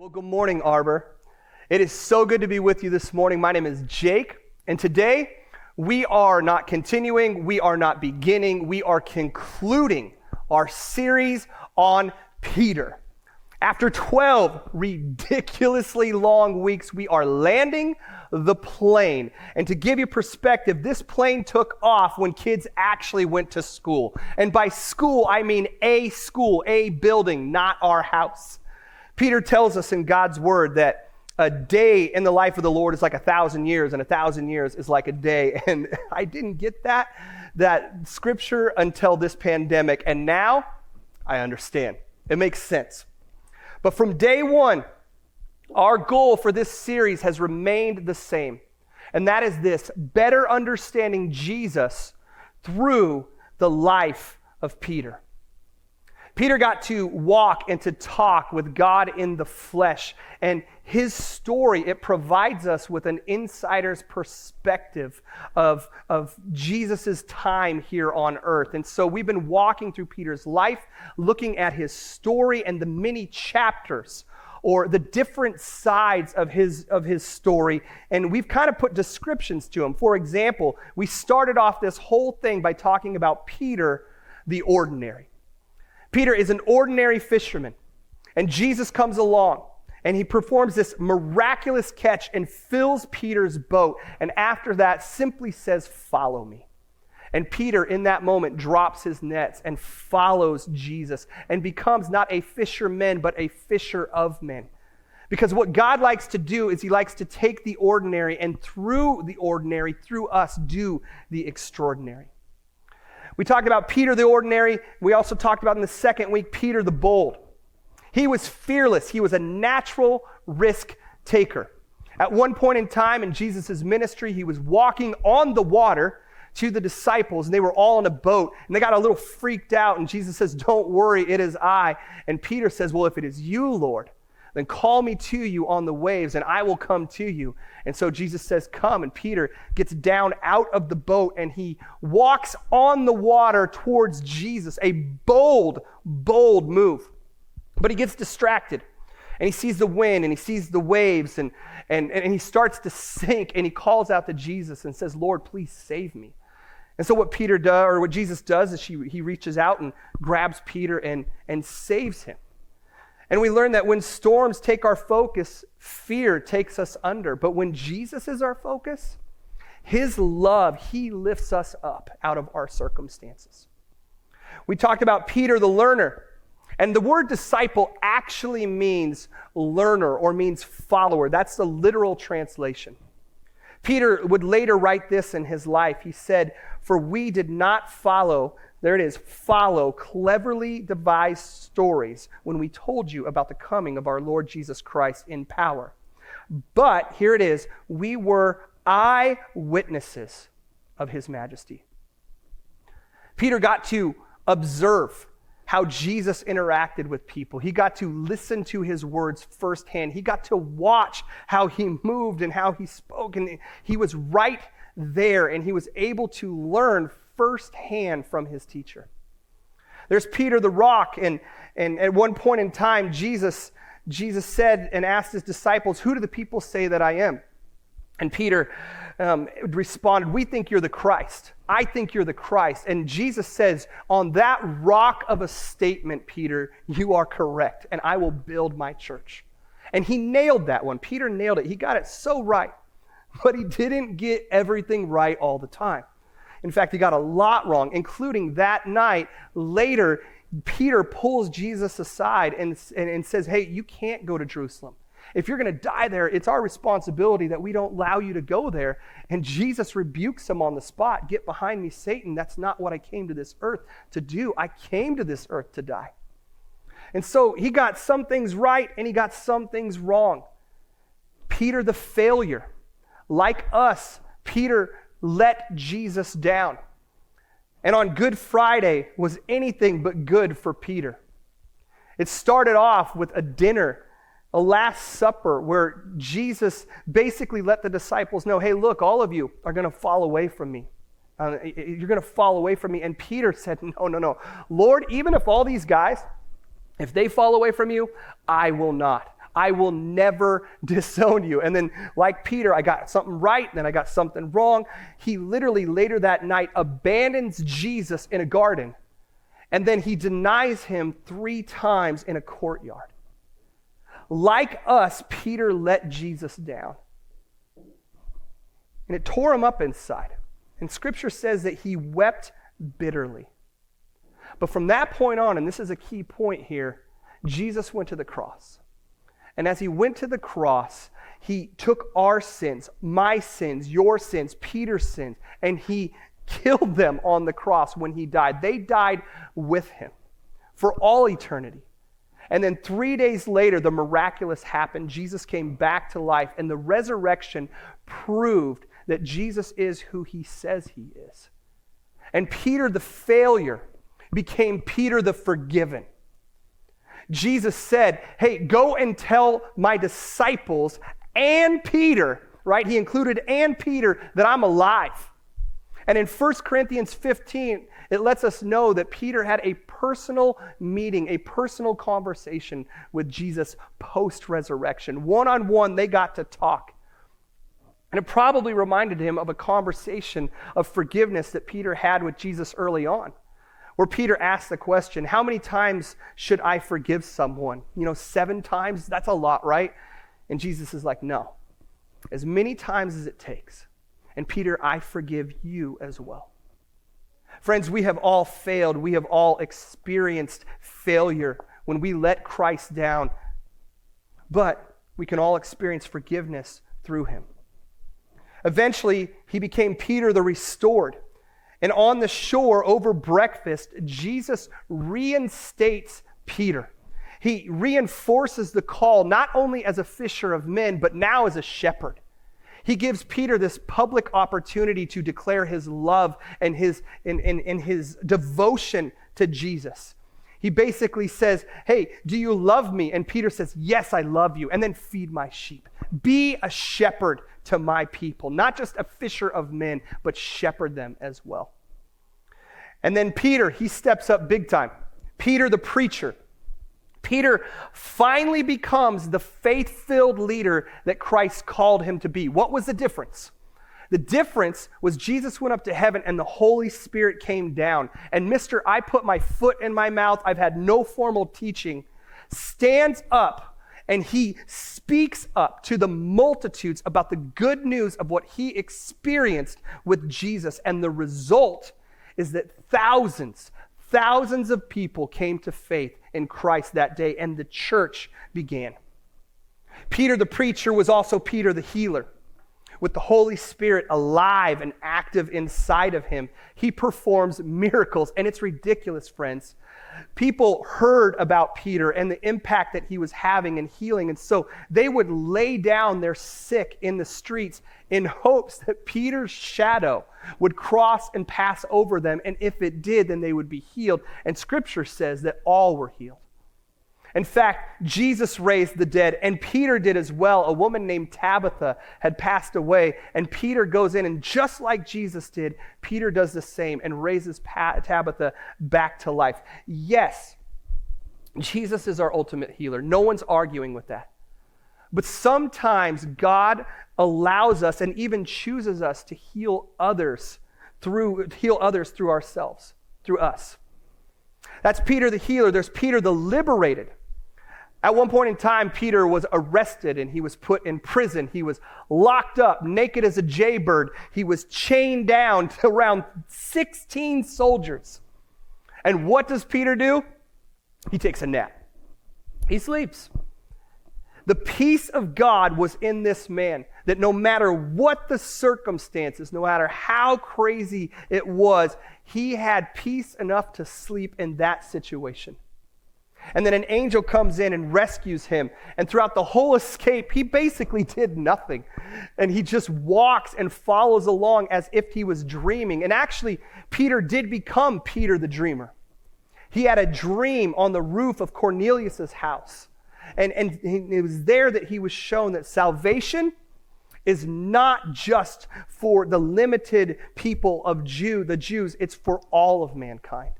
Well, good morning, Arbor. It is so good to be with you this morning. My name is Jake, and today we are not continuing, we are not beginning, we are concluding our series on Peter. After 12 ridiculously long weeks, we are landing the plane. And to give you perspective, this plane took off when kids actually went to school. And by school, I mean a school, a building, not our house. Peter tells us in God's word that a day in the life of the Lord is like a thousand years, and a thousand years is like a day. And I didn't get that, that scripture until this pandemic. And now I understand. It makes sense. But from day one, our goal for this series has remained the same. And that is this better understanding Jesus through the life of Peter. Peter got to walk and to talk with God in the flesh. And his story, it provides us with an insider's perspective of, of Jesus' time here on earth. And so we've been walking through Peter's life, looking at his story and the many chapters or the different sides of his, of his story. And we've kind of put descriptions to him For example, we started off this whole thing by talking about Peter, the ordinary. Peter is an ordinary fisherman, and Jesus comes along and he performs this miraculous catch and fills Peter's boat. And after that, simply says, Follow me. And Peter, in that moment, drops his nets and follows Jesus and becomes not a fisherman, but a fisher of men. Because what God likes to do is he likes to take the ordinary and through the ordinary, through us, do the extraordinary. We talked about Peter the ordinary. We also talked about in the second week Peter the bold. He was fearless, he was a natural risk taker. At one point in time in Jesus' ministry, he was walking on the water to the disciples, and they were all in a boat, and they got a little freaked out. And Jesus says, Don't worry, it is I. And Peter says, Well, if it is you, Lord, then call me to you on the waves, and I will come to you. And so Jesus says, Come. And Peter gets down out of the boat and he walks on the water towards Jesus. A bold, bold move. But he gets distracted and he sees the wind and he sees the waves and, and, and he starts to sink and he calls out to Jesus and says, Lord, please save me. And so what Peter does, or what Jesus does, is she, he reaches out and grabs Peter and, and saves him. And we learn that when storms take our focus, fear takes us under. But when Jesus is our focus, his love, he lifts us up out of our circumstances. We talked about Peter the learner. And the word disciple actually means learner or means follower. That's the literal translation. Peter would later write this in his life. He said, For we did not follow there it is. Follow cleverly devised stories when we told you about the coming of our Lord Jesus Christ in power. But here it is. We were eyewitnesses of his majesty. Peter got to observe how Jesus interacted with people. He got to listen to his words firsthand. He got to watch how he moved and how he spoke. And he was right there and he was able to learn firsthand from his teacher. There's Peter the rock, and, and at one point in time, Jesus, Jesus said and asked his disciples, Who do the people say that I am? And Peter um, responded, We think you're the Christ. I think you're the Christ. And Jesus says, On that rock of a statement, Peter, you are correct, and I will build my church. And he nailed that one. Peter nailed it. He got it so right. But he didn't get everything right all the time. In fact, he got a lot wrong, including that night. Later, Peter pulls Jesus aside and, and, and says, Hey, you can't go to Jerusalem. If you're going to die there, it's our responsibility that we don't allow you to go there. And Jesus rebukes him on the spot Get behind me, Satan. That's not what I came to this earth to do. I came to this earth to die. And so he got some things right and he got some things wrong. Peter, the failure, like us, Peter let Jesus down. And on Good Friday was anything but good for Peter. It started off with a dinner, a Last Supper, where Jesus basically let the disciples know hey, look, all of you are going to fall away from me. Uh, you're going to fall away from me. And Peter said, No, no, no. Lord, even if all these guys, if they fall away from you, I will not. I will never disown you. And then, like Peter, I got something right, then I got something wrong. He literally later that night abandons Jesus in a garden, and then he denies him three times in a courtyard. Like us, Peter let Jesus down. And it tore him up inside. And scripture says that he wept bitterly. But from that point on, and this is a key point here, Jesus went to the cross. And as he went to the cross, he took our sins, my sins, your sins, Peter's sins, and he killed them on the cross when he died. They died with him for all eternity. And then three days later, the miraculous happened. Jesus came back to life, and the resurrection proved that Jesus is who he says he is. And Peter the failure became Peter the forgiven. Jesus said, Hey, go and tell my disciples and Peter, right? He included and Peter that I'm alive. And in 1 Corinthians 15, it lets us know that Peter had a personal meeting, a personal conversation with Jesus post resurrection. One on one, they got to talk. And it probably reminded him of a conversation of forgiveness that Peter had with Jesus early on, where Peter asked the question, How many times should I forgive someone? You know, seven times? That's a lot, right? And Jesus is like, No, as many times as it takes. And Peter, I forgive you as well. Friends, we have all failed. We have all experienced failure when we let Christ down. But we can all experience forgiveness through him. Eventually, he became Peter the restored. And on the shore over breakfast, Jesus reinstates Peter. He reinforces the call not only as a fisher of men, but now as a shepherd. He gives Peter this public opportunity to declare his love and his, and, and, and his devotion to Jesus. He basically says, Hey, do you love me? And Peter says, Yes, I love you. And then feed my sheep. Be a shepherd to my people, not just a fisher of men, but shepherd them as well. And then Peter, he steps up big time. Peter, the preacher. Peter finally becomes the faith filled leader that Christ called him to be. What was the difference? The difference was Jesus went up to heaven and the Holy Spirit came down. And Mr. I put my foot in my mouth, I've had no formal teaching, stands up and he speaks up to the multitudes about the good news of what he experienced with Jesus. And the result is that thousands, thousands of people came to faith in Christ that day, and the church began. Peter the preacher was also Peter the healer. With the Holy Spirit alive and active inside of him, he performs miracles. And it's ridiculous, friends, people heard about Peter and the impact that he was having and healing. And so they would lay down their sick in the streets in hopes that Peter's shadow would cross and pass over them. And if it did, then they would be healed. And scripture says that all were healed. In fact, Jesus raised the dead, and Peter did as well. A woman named Tabitha had passed away, and Peter goes in, and just like Jesus did, Peter does the same and raises Tabitha back to life. Yes, Jesus is our ultimate healer. No one's arguing with that. But sometimes God allows us and even chooses us to heal others through heal others through ourselves, through us. That's Peter the healer. There's Peter the liberated. At one point in time, Peter was arrested and he was put in prison. He was locked up, naked as a jaybird. He was chained down to around 16 soldiers. And what does Peter do? He takes a nap. He sleeps. The peace of God was in this man, that no matter what the circumstances, no matter how crazy it was, he had peace enough to sleep in that situation. And then an angel comes in and rescues him. And throughout the whole escape, he basically did nothing. And he just walks and follows along as if he was dreaming. And actually, Peter did become Peter the dreamer. He had a dream on the roof of Cornelius's house. And, and it was there that he was shown that salvation is not just for the limited people of Jew, the Jews, it's for all of mankind.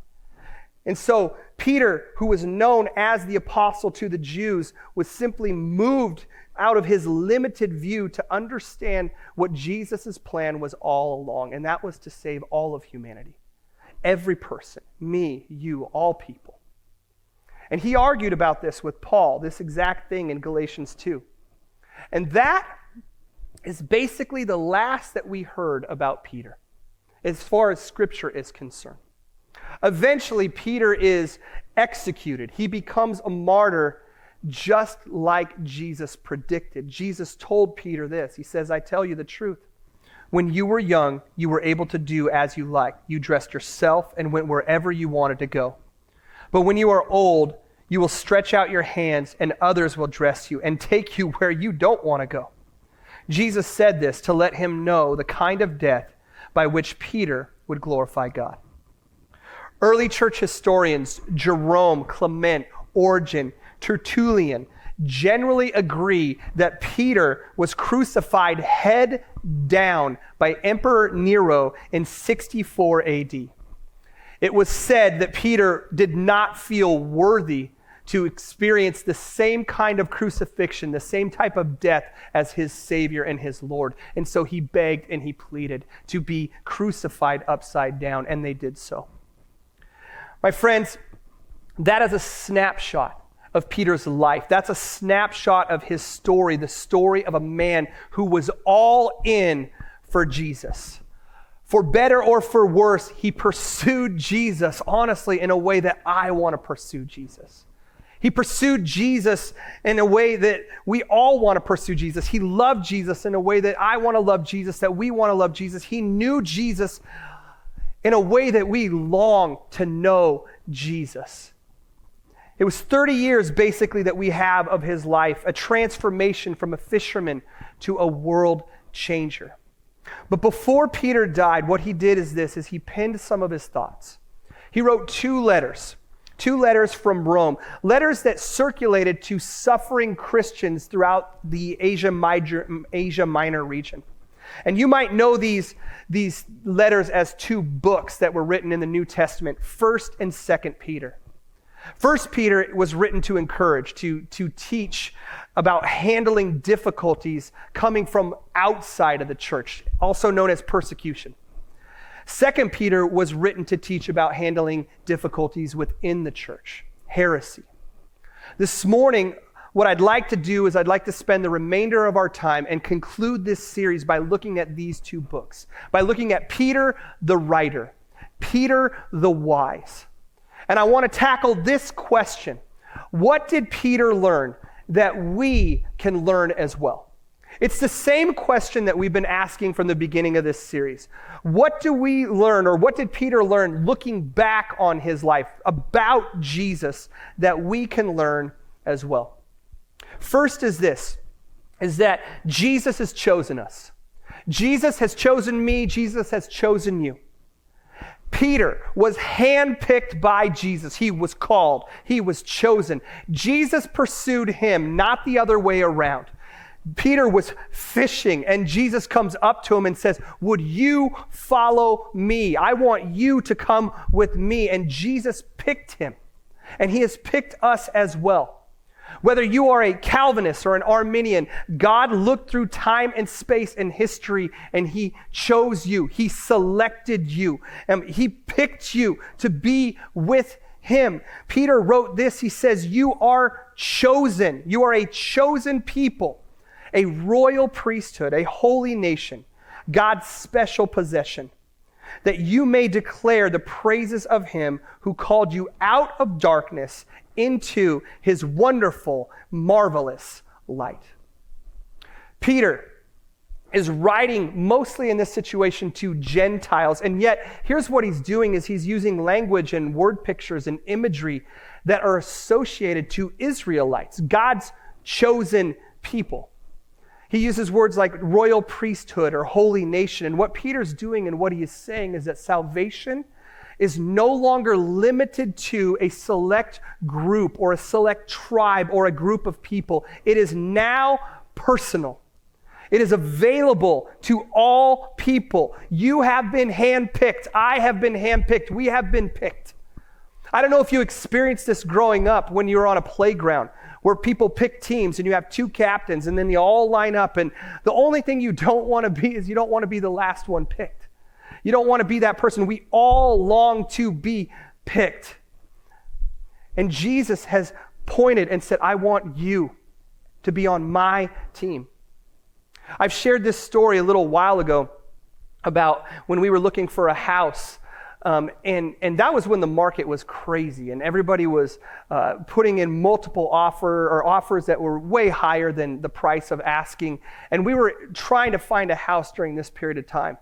And so, Peter, who was known as the apostle to the Jews, was simply moved out of his limited view to understand what Jesus' plan was all along, and that was to save all of humanity. Every person, me, you, all people. And he argued about this with Paul, this exact thing in Galatians 2. And that is basically the last that we heard about Peter as far as scripture is concerned. Eventually, Peter is executed. He becomes a martyr just like Jesus predicted. Jesus told Peter this He says, I tell you the truth. When you were young, you were able to do as you liked. You dressed yourself and went wherever you wanted to go. But when you are old, you will stretch out your hands, and others will dress you and take you where you don't want to go. Jesus said this to let him know the kind of death by which Peter would glorify God. Early church historians Jerome, Clement, Origen, Tertullian generally agree that Peter was crucified head down by Emperor Nero in 64 AD. It was said that Peter did not feel worthy to experience the same kind of crucifixion, the same type of death as his Savior and his Lord. And so he begged and he pleaded to be crucified upside down, and they did so. My friends, that is a snapshot of Peter's life. That's a snapshot of his story, the story of a man who was all in for Jesus. For better or for worse, he pursued Jesus, honestly, in a way that I want to pursue Jesus. He pursued Jesus in a way that we all want to pursue Jesus. He loved Jesus in a way that I want to love Jesus, that we want to love Jesus. He knew Jesus in a way that we long to know Jesus. It was 30 years basically that we have of his life, a transformation from a fisherman to a world changer. But before Peter died, what he did is this is he penned some of his thoughts. He wrote two letters, two letters from Rome, letters that circulated to suffering Christians throughout the Asia Asia Minor region. And you might know these, these letters as two books that were written in the New Testament, 1st and 2nd Peter. First Peter was written to encourage, to, to teach about handling difficulties coming from outside of the church, also known as persecution. Second Peter was written to teach about handling difficulties within the church, heresy. This morning, what I'd like to do is I'd like to spend the remainder of our time and conclude this series by looking at these two books, by looking at Peter the writer, Peter the wise. And I want to tackle this question What did Peter learn that we can learn as well? It's the same question that we've been asking from the beginning of this series. What do we learn, or what did Peter learn looking back on his life about Jesus that we can learn as well? First is this is that Jesus has chosen us. Jesus has chosen me, Jesus has chosen you. Peter was handpicked by Jesus. He was called, he was chosen. Jesus pursued him, not the other way around. Peter was fishing, and Jesus comes up to him and says, Would you follow me? I want you to come with me. And Jesus picked him, and he has picked us as well. Whether you are a Calvinist or an Arminian, God looked through time and space and history and He chose you. He selected you. And He picked you to be with Him. Peter wrote this. He says, You are chosen. You are a chosen people, a royal priesthood, a holy nation, God's special possession that you may declare the praises of him who called you out of darkness into his wonderful, marvelous light. Peter is writing mostly in this situation to Gentiles, and yet here's what he's doing is he's using language and word pictures and imagery that are associated to Israelites, God's chosen people. He uses words like royal priesthood or holy nation. And what Peter's doing and what he is saying is that salvation is no longer limited to a select group or a select tribe or a group of people. It is now personal. It is available to all people. You have been handpicked. I have been handpicked. We have been picked. I don't know if you experienced this growing up when you were on a playground where people pick teams and you have two captains and then they all line up. And the only thing you don't want to be is you don't want to be the last one picked. You don't want to be that person. We all long to be picked. And Jesus has pointed and said, I want you to be on my team. I've shared this story a little while ago about when we were looking for a house um, and, and that was when the market was crazy and everybody was uh, putting in multiple offer or offers that were way higher than the price of asking. And we were trying to find a house during this period of time.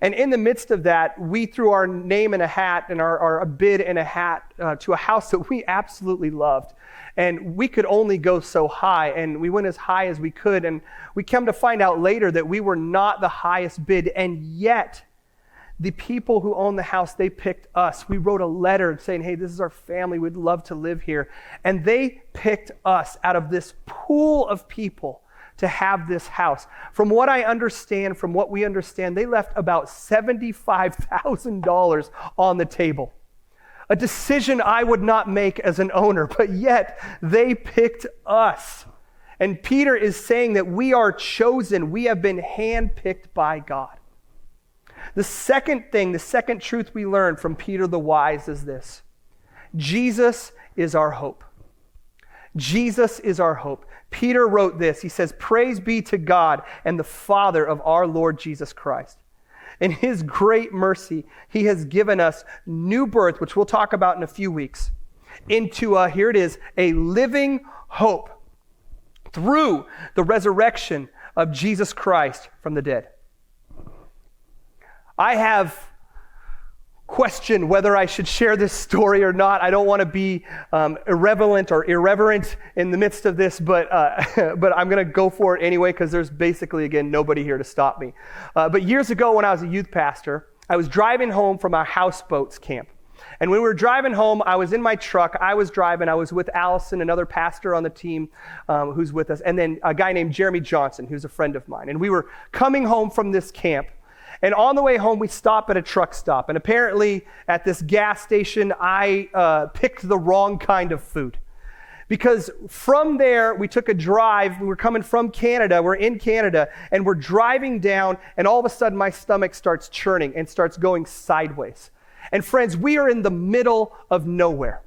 And in the midst of that, we threw our name in a hat and our, our bid in a hat uh, to a house that we absolutely loved. And we could only go so high, and we went as high as we could. And we come to find out later that we were not the highest bid, and yet the people who own the house, they picked us. We wrote a letter saying, hey, this is our family. We'd love to live here. And they picked us out of this pool of people to have this house. From what I understand, from what we understand, they left about $75,000 on the table. A decision I would not make as an owner, but yet they picked us. And Peter is saying that we are chosen, we have been handpicked by God. The second thing, the second truth we learn from Peter the Wise is this Jesus is our hope. Jesus is our hope. Peter wrote this. He says, Praise be to God and the Father of our Lord Jesus Christ. In his great mercy, he has given us new birth, which we'll talk about in a few weeks, into a, here it is, a living hope through the resurrection of Jesus Christ from the dead. I have questioned whether I should share this story or not. I don't want to be um, irrelevant or irreverent in the midst of this, but, uh, but I'm going to go for it anyway because there's basically, again, nobody here to stop me. Uh, but years ago, when I was a youth pastor, I was driving home from our houseboats camp. And when we were driving home, I was in my truck. I was driving. I was with Allison, another pastor on the team um, who's with us, and then a guy named Jeremy Johnson, who's a friend of mine. And we were coming home from this camp. And on the way home, we stop at a truck stop. And apparently, at this gas station, I uh, picked the wrong kind of food. Because from there, we took a drive. We were coming from Canada. We're in Canada, and we're driving down, and all of a sudden, my stomach starts churning and starts going sideways. And friends, we are in the middle of nowhere.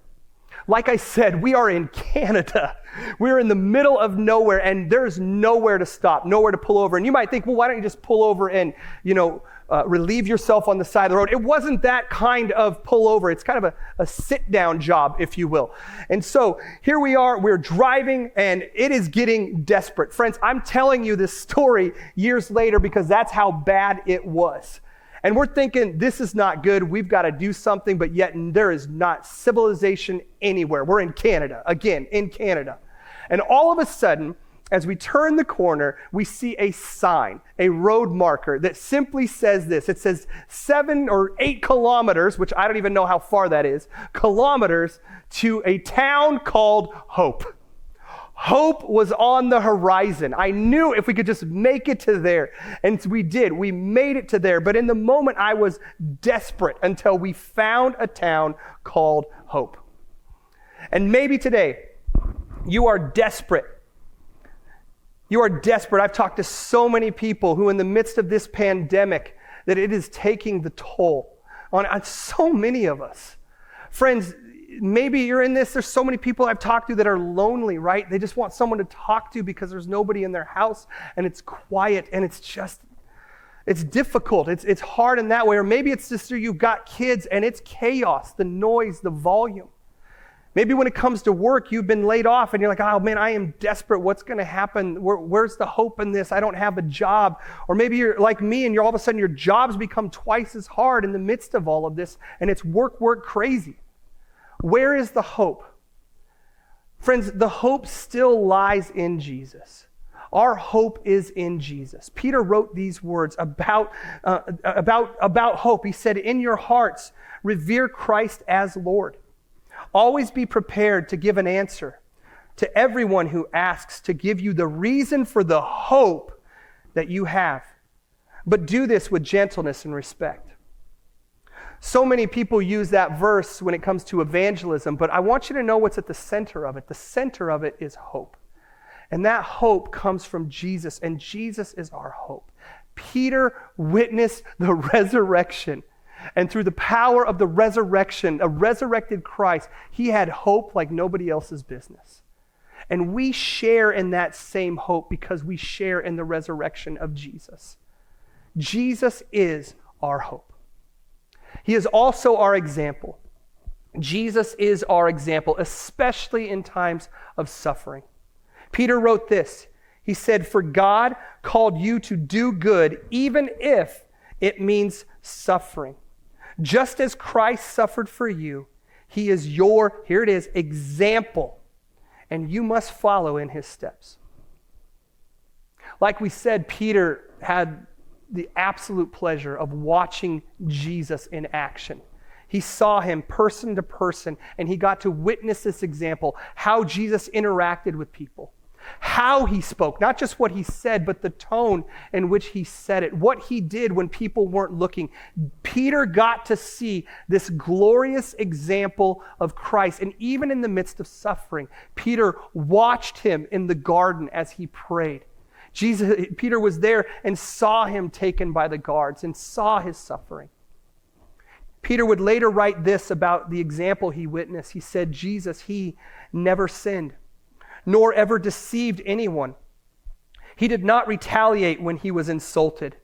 Like I said, we are in Canada. We're in the middle of nowhere and there's nowhere to stop, nowhere to pull over. And you might think, well, why don't you just pull over and, you know, uh, relieve yourself on the side of the road? It wasn't that kind of pull over. It's kind of a, a sit down job, if you will. And so here we are, we're driving and it is getting desperate. Friends, I'm telling you this story years later because that's how bad it was. And we're thinking, this is not good. We've got to do something, but yet there is not civilization anywhere. We're in Canada, again, in Canada. And all of a sudden, as we turn the corner, we see a sign, a road marker that simply says this. It says seven or eight kilometers, which I don't even know how far that is, kilometers to a town called Hope. Hope was on the horizon. I knew if we could just make it to there. And we did. We made it to there. But in the moment, I was desperate until we found a town called Hope. And maybe today, you are desperate. You are desperate. I've talked to so many people who, in the midst of this pandemic, that it is taking the toll on, on so many of us. Friends, maybe you're in this. There's so many people I've talked to that are lonely, right? They just want someone to talk to because there's nobody in their house and it's quiet and it's just, it's difficult. It's, it's hard in that way. Or maybe it's just you've got kids and it's chaos, the noise, the volume. Maybe when it comes to work, you've been laid off and you're like, oh man, I am desperate. What's going to happen? Where, where's the hope in this? I don't have a job. Or maybe you're like me and you're all of a sudden your jobs become twice as hard in the midst of all of this and it's work, work crazy. Where is the hope? Friends, the hope still lies in Jesus. Our hope is in Jesus. Peter wrote these words about, uh, about, about hope. He said, In your hearts, revere Christ as Lord. Always be prepared to give an answer to everyone who asks to give you the reason for the hope that you have. But do this with gentleness and respect. So many people use that verse when it comes to evangelism, but I want you to know what's at the center of it. The center of it is hope. And that hope comes from Jesus, and Jesus is our hope. Peter witnessed the resurrection. And through the power of the resurrection, a resurrected Christ, he had hope like nobody else's business. And we share in that same hope because we share in the resurrection of Jesus. Jesus is our hope. He is also our example. Jesus is our example, especially in times of suffering. Peter wrote this. He said, For God called you to do good, even if it means suffering. Just as Christ suffered for you, he is your, here it is, example, and you must follow in his steps. Like we said, Peter had the absolute pleasure of watching Jesus in action. He saw him person to person, and he got to witness this example how Jesus interacted with people, how he spoke, not just what he said, but the tone in which he said it, what he did when people weren't looking. Peter got to see this glorious example of Christ. And even in the midst of suffering, Peter watched him in the garden as he prayed. Jesus, Peter was there and saw him taken by the guards and saw his suffering. Peter would later write this about the example he witnessed. He said, Jesus, he never sinned, nor ever deceived anyone. He did not retaliate when he was insulted,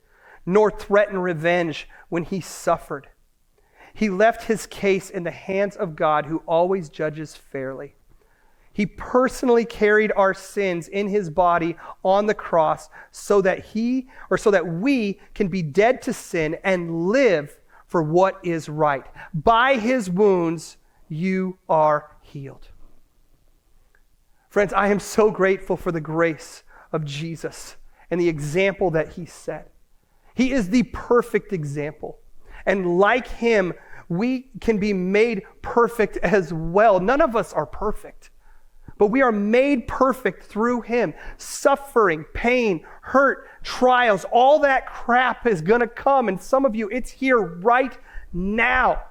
nor threaten revenge when he suffered. He left his case in the hands of God, who always judges fairly. He personally carried our sins in his body on the cross so that he or so that we can be dead to sin and live for what is right. By his wounds you are healed. Friends, I am so grateful for the grace of Jesus and the example that he set. He is the perfect example. And like him, we can be made perfect as well. None of us are perfect. But we are made perfect through him. Suffering, pain, hurt, trials, all that crap is going to come. And some of you, it's here right now.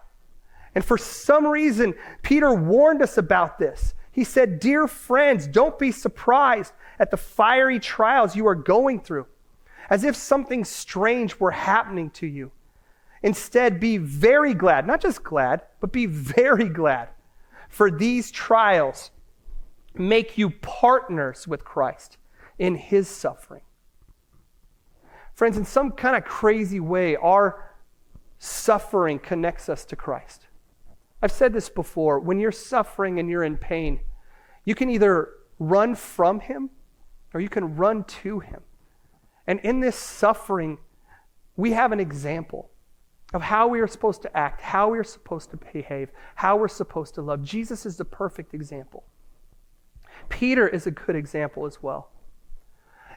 And for some reason, Peter warned us about this. He said, Dear friends, don't be surprised at the fiery trials you are going through, as if something strange were happening to you. Instead, be very glad, not just glad, but be very glad. For these trials make you partners with Christ in his suffering. Friends, in some kind of crazy way, our suffering connects us to Christ. I've said this before. When you're suffering and you're in pain, you can either run from him or you can run to him. And in this suffering, we have an example of how we are supposed to act, how we are supposed to behave, how we're supposed to love. Jesus is the perfect example. Peter is a good example as well.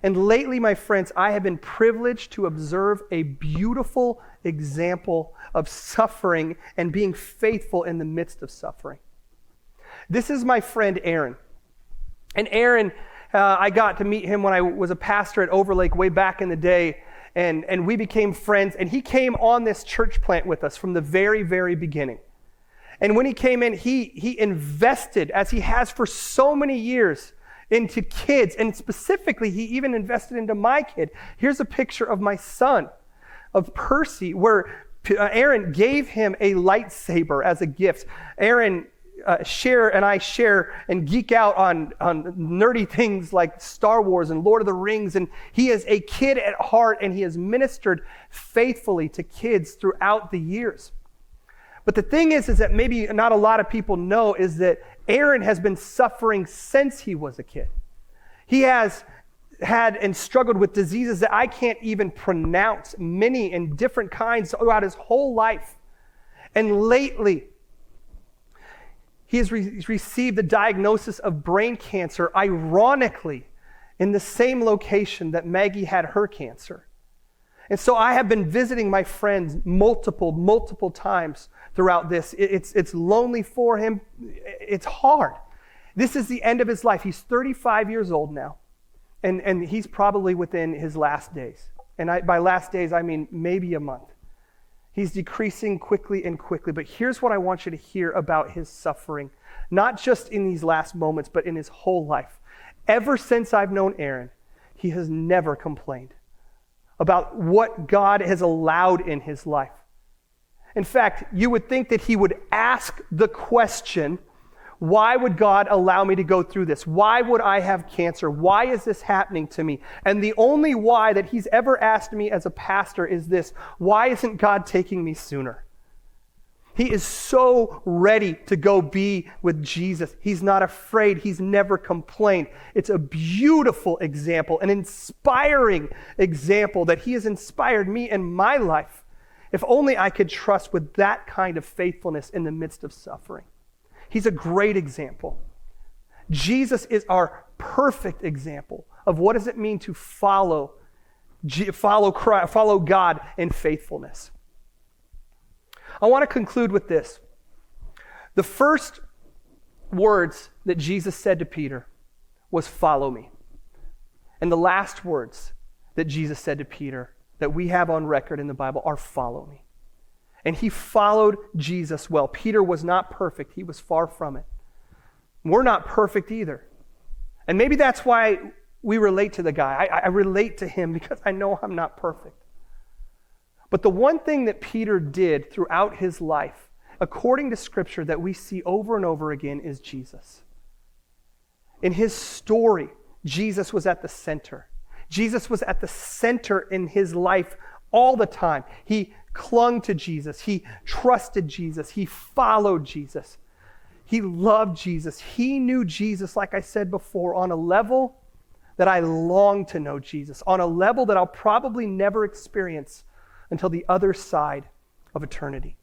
And lately, my friends, I have been privileged to observe a beautiful example of suffering and being faithful in the midst of suffering. This is my friend Aaron. And Aaron, uh, I got to meet him when I was a pastor at Overlake way back in the day, and, and we became friends. And he came on this church plant with us from the very, very beginning. And when he came in, he, he invested, as he has for so many years, into kids. And specifically, he even invested into my kid. Here's a picture of my son, of Percy, where uh, Aaron gave him a lightsaber as a gift. Aaron uh, share and I share and geek out on, on nerdy things like Star Wars and Lord of the Rings. And he is a kid at heart and he has ministered faithfully to kids throughout the years. But the thing is, is that maybe not a lot of people know is that Aaron has been suffering since he was a kid. He has had and struggled with diseases that I can't even pronounce, many and different kinds throughout his whole life. And lately, he has re- received the diagnosis of brain cancer, ironically, in the same location that Maggie had her cancer. And so I have been visiting my friends multiple, multiple times throughout this. It's, it's lonely for him, it's hard. This is the end of his life. He's 35 years old now, and, and he's probably within his last days. And I, by last days, I mean maybe a month. He's decreasing quickly and quickly. But here's what I want you to hear about his suffering, not just in these last moments, but in his whole life. Ever since I've known Aaron, he has never complained about what God has allowed in his life. In fact, you would think that he would ask the question, why would God allow me to go through this? Why would I have cancer? Why is this happening to me? And the only why that he's ever asked me as a pastor is this why isn't God taking me sooner? He is so ready to go be with Jesus. He's not afraid. He's never complained. It's a beautiful example, an inspiring example that He has inspired me in my life. If only I could trust with that kind of faithfulness in the midst of suffering. He's a great example. Jesus is our perfect example of what does it mean to follow, follow, Christ, follow God in faithfulness. I want to conclude with this. The first words that Jesus said to Peter was, Follow me. And the last words that Jesus said to Peter that we have on record in the Bible are, Follow me. And he followed Jesus well. Peter was not perfect, he was far from it. We're not perfect either. And maybe that's why we relate to the guy. I, I, relate to him because I know I'm not perfect. But the one thing that Peter did throughout his life, according to Scripture, that we see over and over again is Jesus. In his story, Jesus was at the center. Jesus was at the center in his life all the time. He clung to Jesus. He trusted Jesus. He followed Jesus. He loved Jesus. He knew Jesus, like I said before, on a level that I long to know Jesus, on a level that I'll probably never experience until the other side of eternity.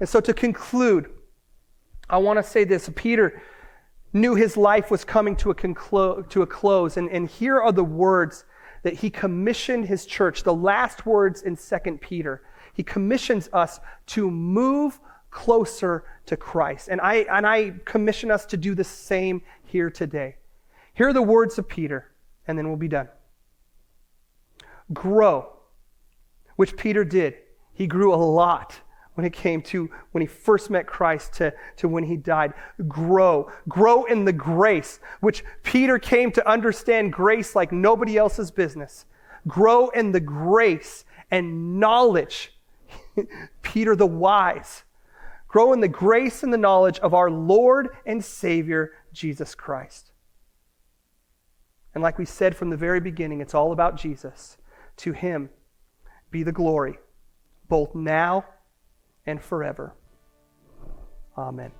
And so to conclude, I want to say this Peter knew his life was coming to a, conclo- to a close, and, and here are the words that he commissioned his church, the last words in 2 Peter. He commissions us to move closer to Christ. And I, and I commission us to do the same here today. Here are the words of Peter, and then we'll be done. Grow, which Peter did. He grew a lot when it came to when he first met Christ to, to when he died. Grow. Grow in the grace, which Peter came to understand grace like nobody else's business. Grow in the grace and knowledge. Peter the wise. Grow in the grace and the knowledge of our Lord and Savior, Jesus Christ. And like we said from the very beginning, it's all about Jesus. To him be the glory, both now and forever. Amen.